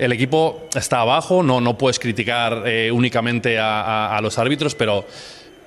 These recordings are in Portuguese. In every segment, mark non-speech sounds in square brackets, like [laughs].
el equipo está abajo, no, no puedes criticar eh, únicamente a, los árbitros, pero,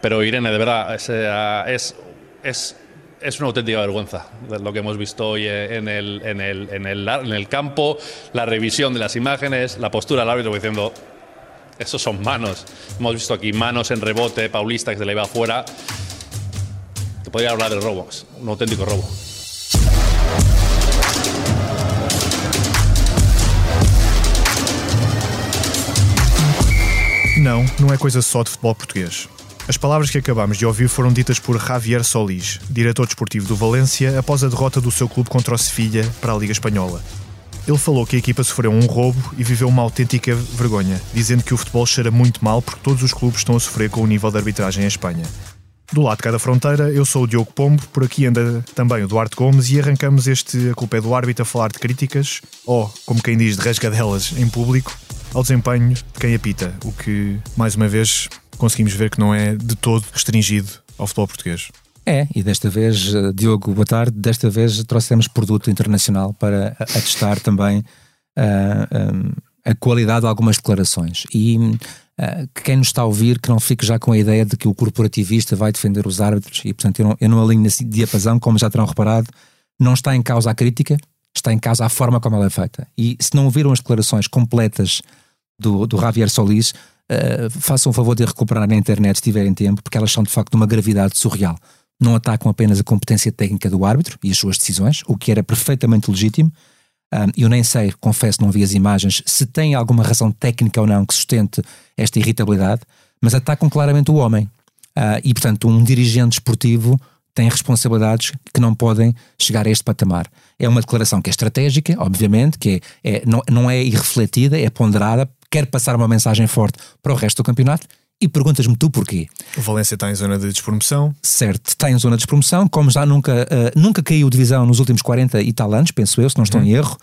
pero Irene, de verdad, es, es, es es una auténtica vergüenza lo que hemos visto hoy en el, en, el, en, el, en el, campo, la revisión de las imágenes, la postura del árbitro diciendo, esos son manos. Hemos visto aquí manos en rebote, Paulista que se le va afuera. Te podría hablar del robo, un auténtico robo. Não, não é coisa só de futebol português. As palavras que acabamos de ouvir foram ditas por Javier Solís, diretor desportivo do Valência, após a derrota do seu clube contra o Sevilha para a Liga Espanhola. Ele falou que a equipa sofreu um roubo e viveu uma autêntica vergonha, dizendo que o futebol cheira muito mal porque todos os clubes estão a sofrer com o nível de arbitragem em Espanha. Do lado de cada fronteira, eu sou o Diogo Pombo, por aqui anda também o Duarte Gomes e arrancamos este A Culpa é do Árbitro a falar de críticas, ou, como quem diz, de rasgadelas em público, ao desempenho de quem apita, o que, mais uma vez, conseguimos ver que não é de todo restringido ao futebol português. É, e desta vez, eh, Diogo, boa tarde. Desta vez trouxemos produto internacional para atestar também uh, um, a qualidade de algumas declarações. E uh, quem nos está a ouvir, que não fique já com a ideia de que o corporativista vai defender os árbitros, e portanto eu não, eu não alinho nesse diapasão, como já terão reparado, não está em causa a crítica, está em causa a forma como ela é feita. E se não ouviram as declarações completas do, do Javier Solis, uh, façam o favor de recuperar na internet se tiverem tempo, porque elas são de facto de uma gravidade surreal. Não atacam apenas a competência técnica do árbitro e as suas decisões, o que era perfeitamente legítimo. Uh, eu nem sei, confesso, não vi as imagens, se tem alguma razão técnica ou não que sustente esta irritabilidade, mas atacam claramente o homem. Uh, e, portanto, um dirigente esportivo tem responsabilidades que não podem chegar a este patamar. É uma declaração que é estratégica, obviamente, que é, é não, não é irrefletida, é ponderada, quer passar uma mensagem forte para o resto do campeonato e perguntas-me tu porquê. O Valência está em zona de despromoção. Certo, está em zona de despromoção, como já nunca, uh, nunca caiu divisão nos últimos 40 e tal anos, penso eu, se não estou uhum. em erro.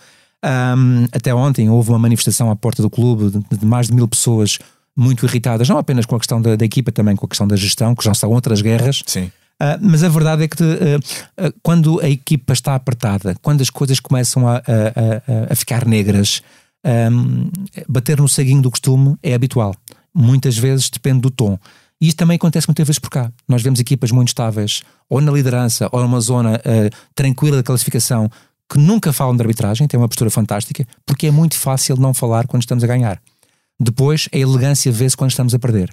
Um, até ontem houve uma manifestação à porta do clube de, de, mais de mil pessoas muito irritadas, não apenas com a questão da, da, equipa, também com a questão da gestão, que já são outras guerras. Sim. Uh, mas a verdade é que uh, uh, quando a equipa está apertada, quando as coisas começam a, a, a, ficar negras, um, bater no ceguinho do costume é habitual. Muitas vezes depende do tom. E isto também acontece muitas vezes por cá. Nós vemos equipas muito estáveis, ou na liderança, ou numa zona tranquila da classificação, que nunca falam de arbitragem, têm uma postura fantástica, porque é muito fácil não falar quando estamos a ganhar. Depois, a elegância vê-se quando estamos a perder.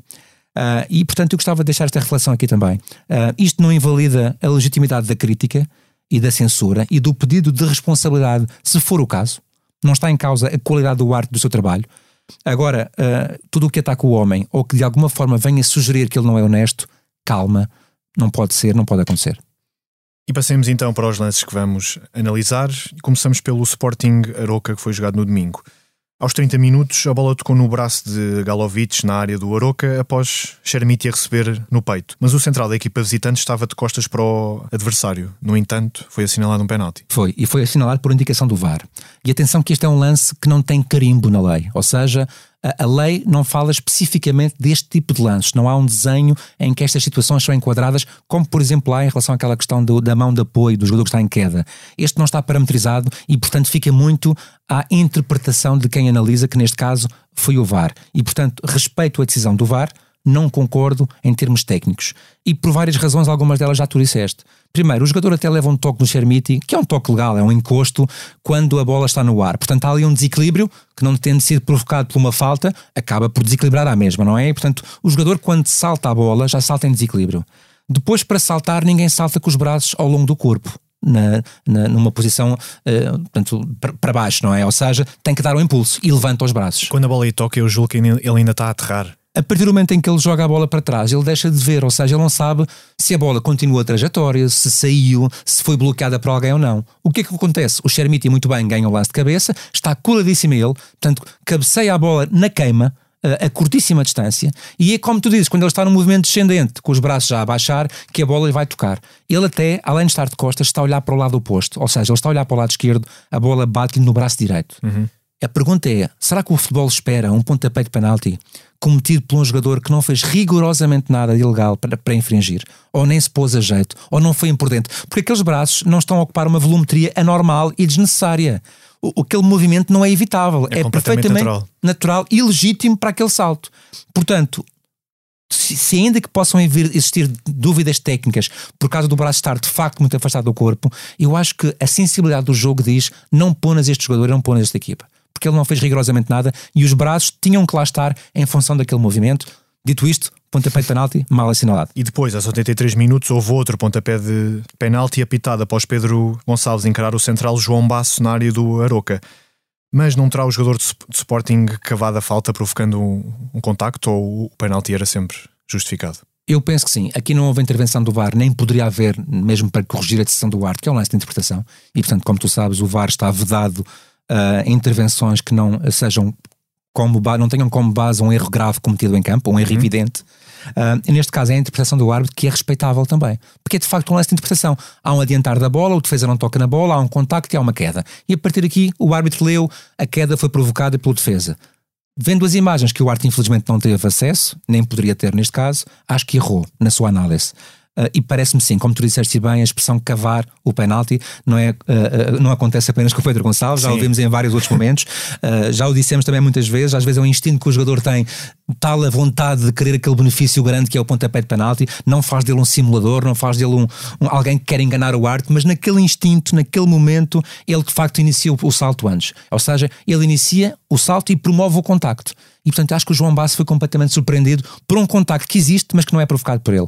Uh, e, portanto, eu gostava de deixar esta reflexão aqui também. Uh, isto não invalida a legitimidade da crítica e da censura e do pedido de responsabilidade, se for o caso. Não está em causa a qualidade do arte do seu trabalho. Agora, uh, tudo o que ataca o homem ou que de alguma forma venha sugerir que ele não é honesto, calma, não pode ser, não pode acontecer. E passemos então para os lances que vamos analisar. Começamos pelo Sporting Aroca que foi jogado no domingo. Aos 30 minutos, a bola tocou no braço de Galovic na área do Aroca após Chermiti a receber no peito. Mas o central da equipa visitante estava de costas para o adversário. No entanto, foi assinalado um penalti. Foi, e foi assinalado por indicação do VAR. E atenção que este é um lance que não tem carimbo na lei. Ou seja, a, lei não fala especificamente deste tipo de lances. Não há um desenho em que estas situações são enquadradas, como por exemplo há em relação àquela questão do, da mão de apoio do jogador que está em queda. Este não está parametrizado e, portanto, fica muito à interpretação de quem analisa, que neste caso foi o VAR. E, portanto, respeito a decisão do VAR, não concordo em termos técnicos. E por várias razões, algumas delas já tu disseste. Primeiro, o jogador até leva um toque no Chermiti, que é um toque legal, é um encosto, quando a bola está no ar. Portanto, há ali um desequilíbrio que, não tendo sido provocado por uma falta, acaba por desequilibrar a mesma, não é? E, portanto, o jogador, quando salta a bola, já salta em desequilíbrio. Depois, para saltar, ninguém salta com os braços ao longo do corpo. Na, na, numa posição uh, portanto, para baixo, não é? Ou seja, tem que dar o um impulso e levanta os braços. Quando a bola aí toca, eu julgo que ele ainda está a aterrar a partir do momento em que ele joga a bola para trás, ele deixa de ver, ou seja, ele não sabe se a bola continua a trajetória, se saiu, se foi bloqueada por alguém ou não. O que é que acontece? O Chermiti muito bem ganha o lance de cabeça, está coladíssimo a ele, portanto, cabeceia a bola na queima, a, a curtíssima distância, e é como tu dizes, quando ele está no movimento descendente, com os braços já a baixar, que a bola lhe vai tocar. Ele até, além de estar de costas, está a olhar para o lado oposto, ou seja, ele está a olhar para o lado esquerdo, a bola bate-lhe no braço direito. Uhum. A pergunta é: será que o futebol espera um pontapé de penalti cometido por um jogador que não fez rigorosamente nada de ilegal para, para infringir? Ou nem se pôs a jeito? Ou não foi imprudente? Porque aqueles braços não estão a ocupar uma volumetria anormal e desnecessária. o, aquele movimento não é evitável. É, é perfeitamente natural. natural e legítimo para aquele salto. Portanto, se, ainda que possam existir dúvidas técnicas por causa do braço estar de facto muito afastado do corpo, eu acho que a sensibilidade do jogo diz não ponas este jogador, não ponas esta equipa. Porque ele não fez rigorosamente nada e os braços tinham que lá estar em função daquele movimento. Dito isto, pontapé de penalti, mal assinalado. E depois, aos 83 minutos, houve outro pontapé de penalti apitado após Pedro Gonçalves encarar o central João Basso na área do Aroca. Mas não terá o jogador de Sporting cavado a falta provocando um, um contacto ou o penalti era sempre justificado? Eu penso que sim. Aqui não houve intervenção do VAR, nem poderia haver, mesmo para corrigir a decisão do VAR, que é um lance de interpretação. E, portanto, como tu sabes, o VAR está vedado uh, intervenções que não sejam como não tenham como base um erro grave cometido em campo, um erro uhum. evidente. Uh, e neste caso é a interpretação do árbitro que é respeitável também. Porque é de facto um lance de interpretação. Há um adiantar da bola, o defesa não toca na bola, há um contacto e há uma queda. E a partir daqui o árbitro leu, a queda foi provocada pelo defesa. Vendo as imagens que o árbitro infelizmente não teve acesso, nem poderia ter neste caso, acho que errou na sua análise. Uh, e parece-me sim, como tu disseste bem, a expressão cavar o penalti não, é, uh, uh, não acontece apenas com o Pedro Gonçalves, já sim. o vimos em vários outros momentos, já o dissemos também muitas vezes, às vezes é um instinto que o jogador tem, tal a vontade de querer aquele benefício grande que é o pontapé de penalti, não faz dele um simulador, não faz dele um, um alguém que quer enganar o arte, mas naquele instinto, naquele momento, ele de facto inicia o, o salto antes. Ou seja, ele inicia o salto e promove o contacto. E portanto acho que o João Basso foi completamente surpreendido por um contacto que existe, mas que não é provocado por ele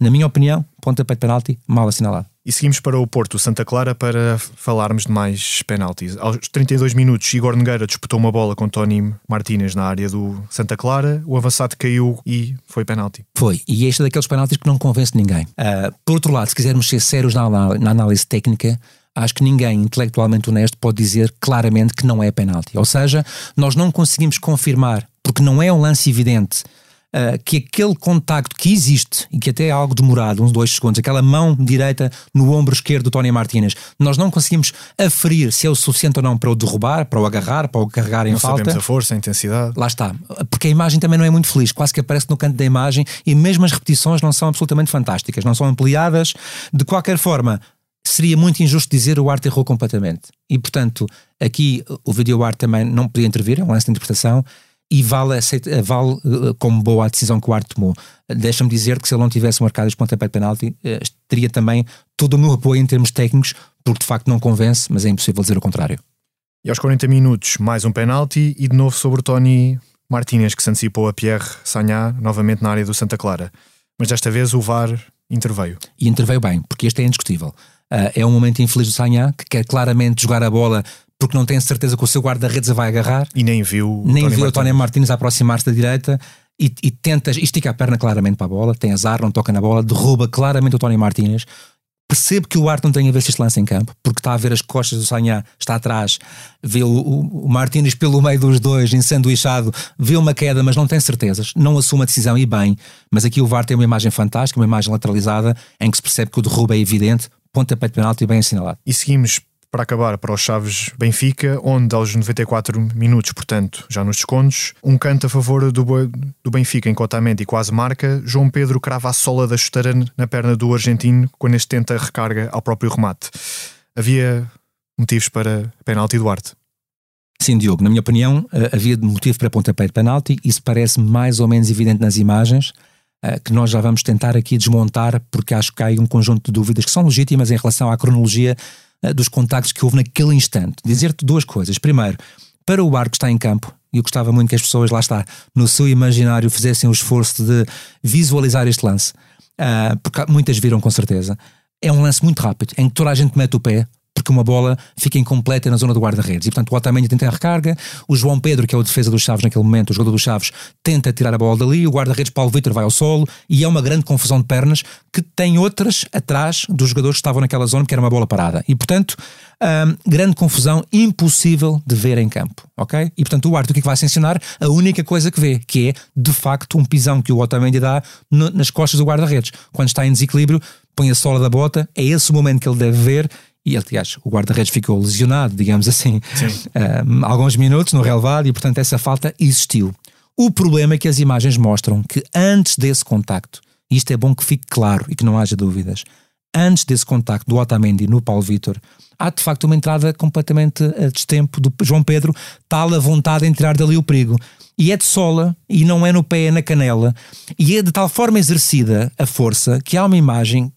na minha opinião, pontapé de penalti mal assinalado. E seguimos para o Porto Santa Clara para falarmos de mais penaltis. Aos 32 minutos, Igor Nogueira disputou uma bola com Tony Martínez na área do Santa Clara, o avançado caiu e foi penalti. Foi, e este é daqueles penaltis que não convence ninguém. Uh, por outro lado, se quisermos ser sérios na, na análise técnica, acho que ninguém intelectualmente honesto pode dizer claramente que não é penalti. Ou seja, nós não conseguimos confirmar, porque não é um lance evidente uh, que aquele contacto que existe e que até é algo demorado, uns dois segundos, aquela mão direita no ombro esquerdo do Tony Martínez, nós não conseguimos aferir se é o suficiente ou não para o derrubar, para o agarrar, para o carregar em não falta. Sabemos a força, a intensidade. Lá está. Porque a imagem também não é muito feliz, quase que aparece no canto da imagem e mesmo as repetições não são absolutamente fantásticas, não são ampliadas. De qualquer forma, seria muito injusto dizer o arte errou completamente. E, portanto, aqui o vídeo art também não podia intervir, é um lance de interpretação e vale, aceita, vale eh, como boa a decisão que o Arte tomou. Deixa-me dizer que se ele não tivesse marcado este pontapé de penalti, eh, teria também todo o meu apoio em termos técnicos, porque de facto não convence, mas é impossível dizer o contrário. E aos 40 minutos, mais um penalti e de novo sobre o Tony Martínez, que se antecipou a Pierre Sagnat novamente na área do Santa Clara. Mas desta vez o VAR interveio. E interveio bem, porque este é indiscutível. Uh, é um momento infeliz do Sagnat, que quer claramente jogar a bola porque não tem certeza que o seu guarda-redes a vai agarrar. E nem viu nem Tony viu o Tony Martins aproximar-se da direita e, e tenta, estica a perna claramente para a bola, tem azar, não toca na bola, derruba claramente o Tony Martins. Percebo que o Arte não tenha visto este lance em campo, porque está a ver as costas do Sanhá, está atrás, vê o, o, o Martínez pelo meio dos dois, ensanduichado, vê uma queda, mas não tem certezas, não assume a decisão e bem. Mas aqui o VAR tem uma imagem fantástica, uma imagem lateralizada, em que se percebe que o derrubo é evidente, pontapé de penalti bem assinalado. E seguimos para acabar para os Chaves Benfica, onde aos 94 minutos, portanto, já nos descontos, um canto a favor do, do Benfica em cotamento e quase marca, João Pedro crava a sola da chuteira na perna do argentino quando este tenta a recarga ao próprio remate. Havia motivos para penalti Duarte? Sim, Diogo, na minha opinião, eh, havia motivo para pontapé de penalti, isso parece mais ou menos evidente nas imagens, que nós já vamos tentar aqui desmontar, porque acho que há aí um conjunto de dúvidas que são legítimas em relação à cronologia eh, dos contactos que houve naquele instante. Dizer-te duas coisas. Primeiro, para o barco que está em campo, e eu gostava muito que as pessoas, lá está, no seu imaginário, fizessem o esforço de visualizar este lance, uh, porque muitas viram com certeza. É um lance muito rápido, em que toda a gente mete o pé, porque uma bola fica incompleta na zona do guarda-redes. E portanto o Otamendi tenta a recarga, o João Pedro, que é o defesa dos Chaves naquele momento, o jogador dos Chaves, tenta tirar a bola dali, o guarda-redes Paulo Vitor vai ao solo e é uma grande confusão de pernas que tem outras atrás dos jogadores que estavam naquela zona, que era uma bola parada. E portanto, hum, grande confusão, impossível de ver em campo, ok? E portanto o árbitro o que, é que vai sancionar? A única coisa que vê, que é de facto um pisão que o Otamendi dá no, nas costas do guarda-redes. Quando está em desequilíbrio, põe a sola da bota, é esse o momento que ele deve ver e aliás o guarda-redes ficou lesionado, digamos assim, um, [laughs] alguns minutos no relevado e portanto essa falta existiu. O problema é que as imagens mostram que antes desse contacto, e isto é bom que fique claro e que não haja dúvidas, antes desse contacto do Otamendi no Paulo Vitor, há de facto uma entrada completamente a destempo do João Pedro, tal a vontade em tirar dali o perigo. E é de sola, e não é no pé, é na canela, e é de tal forma exercida a força que há uma imagem eh,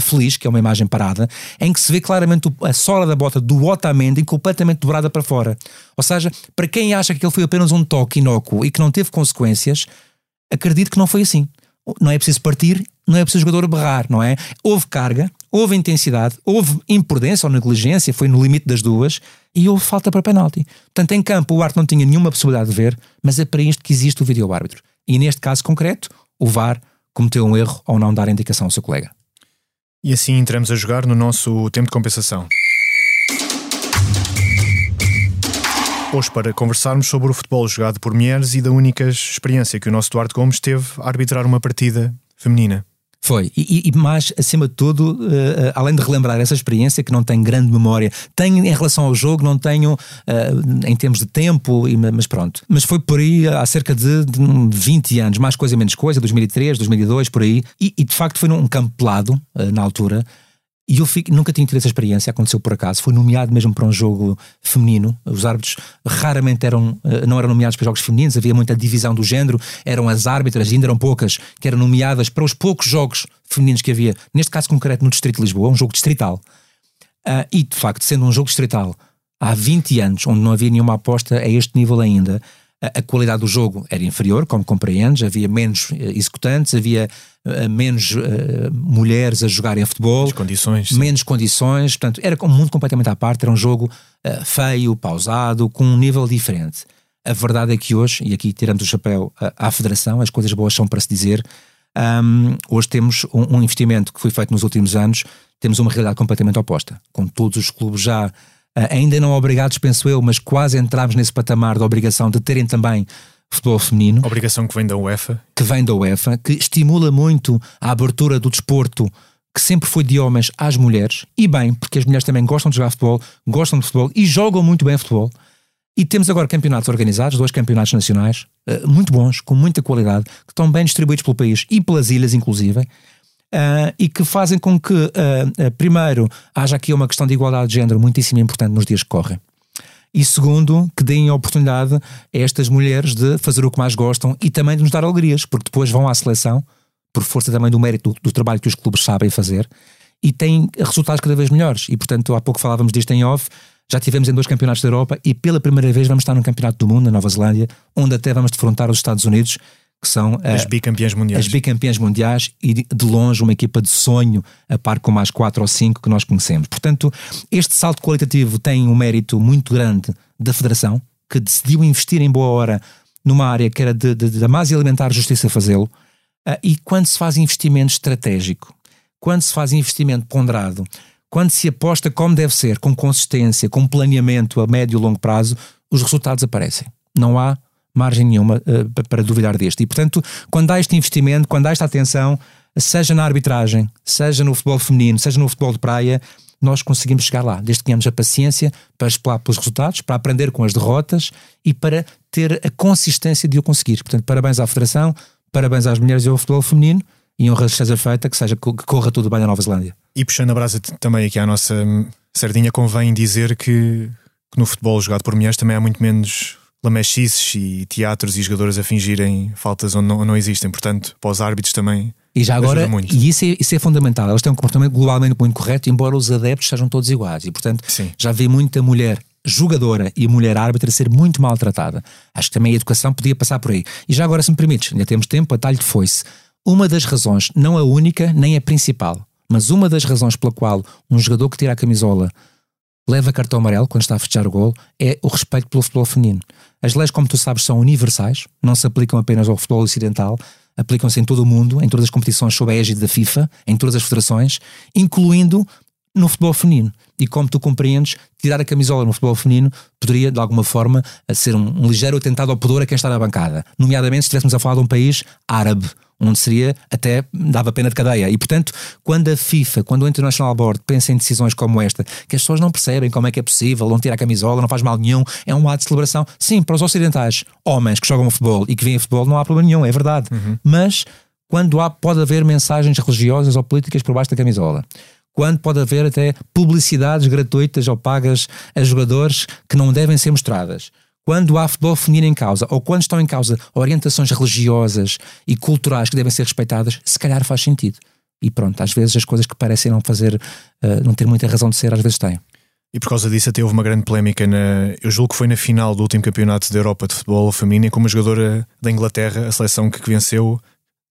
feliz, que é uma imagem parada, em que se vê claramente a sola da bota do Otamendi completamente dobrada para fora. Ou seja, para quem acha que ele foi apenas um toque inócuo e que não teve consequências, acredito que não foi assim. Não é preciso partir, não é preciso o jogador berrar, não é? Houve carga, houve intensidade, houve imprudência ou negligência, foi no limite das duas, e houve falta para penalti. Portanto, em campo o árbitro não tinha nenhuma possibilidade de ver, mas é para isto que existe o vídeo-árbitro. E neste caso concreto, o VAR cometeu um erro ao não dar indicação ao seu colega. E assim entramos a jogar no nosso tempo de compensação. Hoje, para conversarmos sobre o futebol jogado por mulheres e da única experiência que o nosso Duarte Gomes teve a arbitrar uma partida feminina. Foi, e, e mais acima de tudo, uh, além de relembrar essa experiência que não tenho grande memória, tenho em relação ao jogo, não tenho uh, em termos de tempo, e, mas pronto. Mas foi por aí há cerca de, de 20 anos, mais coisa menos coisa, 2003, 2002, por aí, e, e de facto foi num campo pelado, uh, na altura, e eu fico, nunca tinha tido essa experiência, aconteceu por acaso. Foi nomeado mesmo para um jogo feminino. Os árbitros raramente eram, eh, não eram nomeados para jogos femininos, havia muita divisão do género. Eram as árbitras, ainda eram poucas, que eram nomeadas para os poucos jogos femininos que havia. Neste caso concreto, no Distrito de Lisboa, um jogo distrital. Uh, e de facto, sendo um jogo distrital há 20 anos, onde não havia nenhuma aposta a este nível ainda, a, qualidade do jogo era inferior, como compreendes, havia menos eh, executantes, havia uh, menos uh, mulheres a jogarem futebol, menos condições, menos condições, portanto, era um mundo completamente à parte, era um jogo uh, feio, pausado, com um nível diferente. A verdade é que hoje, e aqui tiramos o chapéu à Federação, as coisas boas são para se dizer, um, hoje temos um, um investimento que foi feito nos últimos anos, temos uma realidade completamente oposta, com todos os clubes já ainda não obrigados, penso eu, mas quase entramos nesse patamar da obrigação de terem também futebol feminino. Obrigação que vem da UEFA. Que vem da UEFA, que estimula muito a abertura do desporto que sempre foi de homens às mulheres, e bem, porque as mulheres também gostam de jogar futebol, gostam de futebol e jogam muito bem futebol. E temos agora campeonatos organizados, dois campeonatos nacionais, ah, muito bons, com muita qualidade, que estão bem distribuídos pelo país e pelas ilhas, inclusive uh, e que fazem com que, uh, primeiro, haja aqui uma questão de igualdade de género muitíssimo importante nos dias que correm. E segundo, que deem a oportunidade a estas mulheres de fazer o que mais gostam e também de nos dar alegrias, porque depois vão à seleção, por força também do mérito do, do trabalho que os clubes sabem fazer, e têm resultados cada vez melhores. E portanto, há pouco falávamos disto em off, já tivemos em dois campeonatos da Europa e pela primeira vez vamos estar num campeonato do mundo, na Nova Zelândia, onde até vamos defrontar os Estados Unidos que são as bicampeãs mundiais. As bicampeãs mundiais e de longe uma equipa de sonho a par com mais quatro ou cinco que nós conhecemos. Portanto, este salto qualitativo tem um mérito muito grande da Federação, que decidiu investir em boa hora numa área que era de, de, de mais alimentar justiça fazê-lo. Uh, e quando se faz investimento estratégico, quando se faz investimento ponderado, quando se aposta como deve ser, com consistência, com planeamento a médio e longo prazo, os resultados aparecem. Não há margem nenhuma uh, para duvidar deste. E, portanto, quando há este investimento, quando há esta atenção, seja na arbitragem, seja no futebol feminino, seja no futebol de praia, nós conseguimos chegar lá, desde que tenhamos a paciência para explorar pelos resultados, para aprender com as derrotas e para ter a consistência de o conseguir. Portanto, parabéns à Federação, parabéns às mulheres e ao futebol feminino e honra seja feita, que, seja, que corra tudo bem na Nova Zelândia. E puxando a brasa também aqui à nossa sardinha, convém dizer que, que no futebol jogado por mulheres também há muito menos lamechices e teatros e jogadores a fingirem faltas onde não, não existem. Portanto, para os árbitros também. E já agora, e isso é, isso é fundamental, eles têm um comportamento globalmente muito correto, embora os adeptos sejam todos iguais. E, portanto, Sim. já vê muita mulher jogadora e mulher árbitra ser muito maltratada. Acho que também a educação podia passar por aí. E já agora, se me permites, ainda temos tempo, a talho de foice. Uma das razões, não a única nem a principal, mas uma das razões pela qual um jogador que tira a camisola leva cartão amarelo quando está a fechar o gol é o respeito pelo futebol feminino. As leis, como tu sabes, são universais, não se aplicam apenas ao futebol ocidental, aplicam-se em todo o mundo, em todas as competições sob a égide da FIFA, em todas as federações, incluindo no futebol feminino. E como tu compreendes, tirar a camisola no futebol feminino poderia, de alguma forma, ser um, um ligeiro atentado ao pudor a quem está na bancada. Nomeadamente, se estivéssemos a falar de um país árabe, onde seria até dava pena de cadeia. E portanto, quando a FIFA, quando o International Board pensa em decisões como esta, que as pessoas não percebem como é que é possível, não tira a camisola, não faz mal nenhum, é um ato de celebração. Sim, para os ocidentais, homens que jogam futebol e que veem futebol, não há problema nenhum, é verdade. Uhum. Mas quando há, pode haver mensagens religiosas ou políticas por baixo da camisola. quando pode haver até publicidades gratuitas ou pagas a jogadores que não devem ser mostradas. Quando há futebol feminino em causa, ou quando estão em causa orientações religiosas e culturais que devem ser respeitadas, se calhar faz sentido. E pronto, às vezes as coisas que parecem não fazer, uh, não ter muita razão de ser, às vezes têm. E por causa disso até houve uma grande polémica na, eu julgo que foi na final do último campeonato da Europa de futebol feminino, em que uma jogadora da Inglaterra, a seleção que venceu,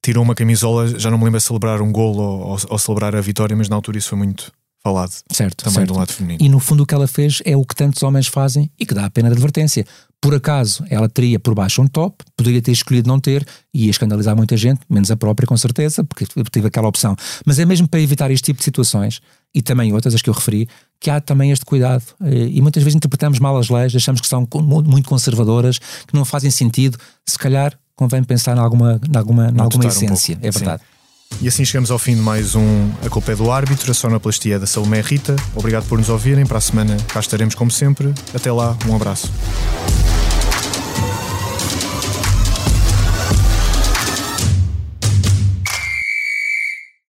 tirou uma camisola, já não me lembro a celebrar um golo ou, ou, ou celebrar a vitória, mas na altura isso foi muito falado. Certo, também certo. do lado feminino. E no fundo o que ela fez é o que tantos homens fazem e que dá a pena de advertência. Por acaso ela teria por baixo um top, poderia ter escolhido não ter e ia escandalizar muita gente, menos a própria com certeza, porque tive aquela opção. Mas é mesmo para evitar este tipo de situações e também outras, as que eu referi, que há também este cuidado. Eh, e muitas vezes interpretamos mal as leis, achamos que são muito conservadoras, que não fazem sentido. Se calhar convém pensar em alguma, em alguma, em alguma essência. Um é verdade. Sim. E assim chegamos ao fim de mais um A Culpa é do Árbitro, a sonoplastia da Salomé Rita. Obrigado por nos ouvirem. Para a semana cá estaremos como sempre. Até lá, um abraço.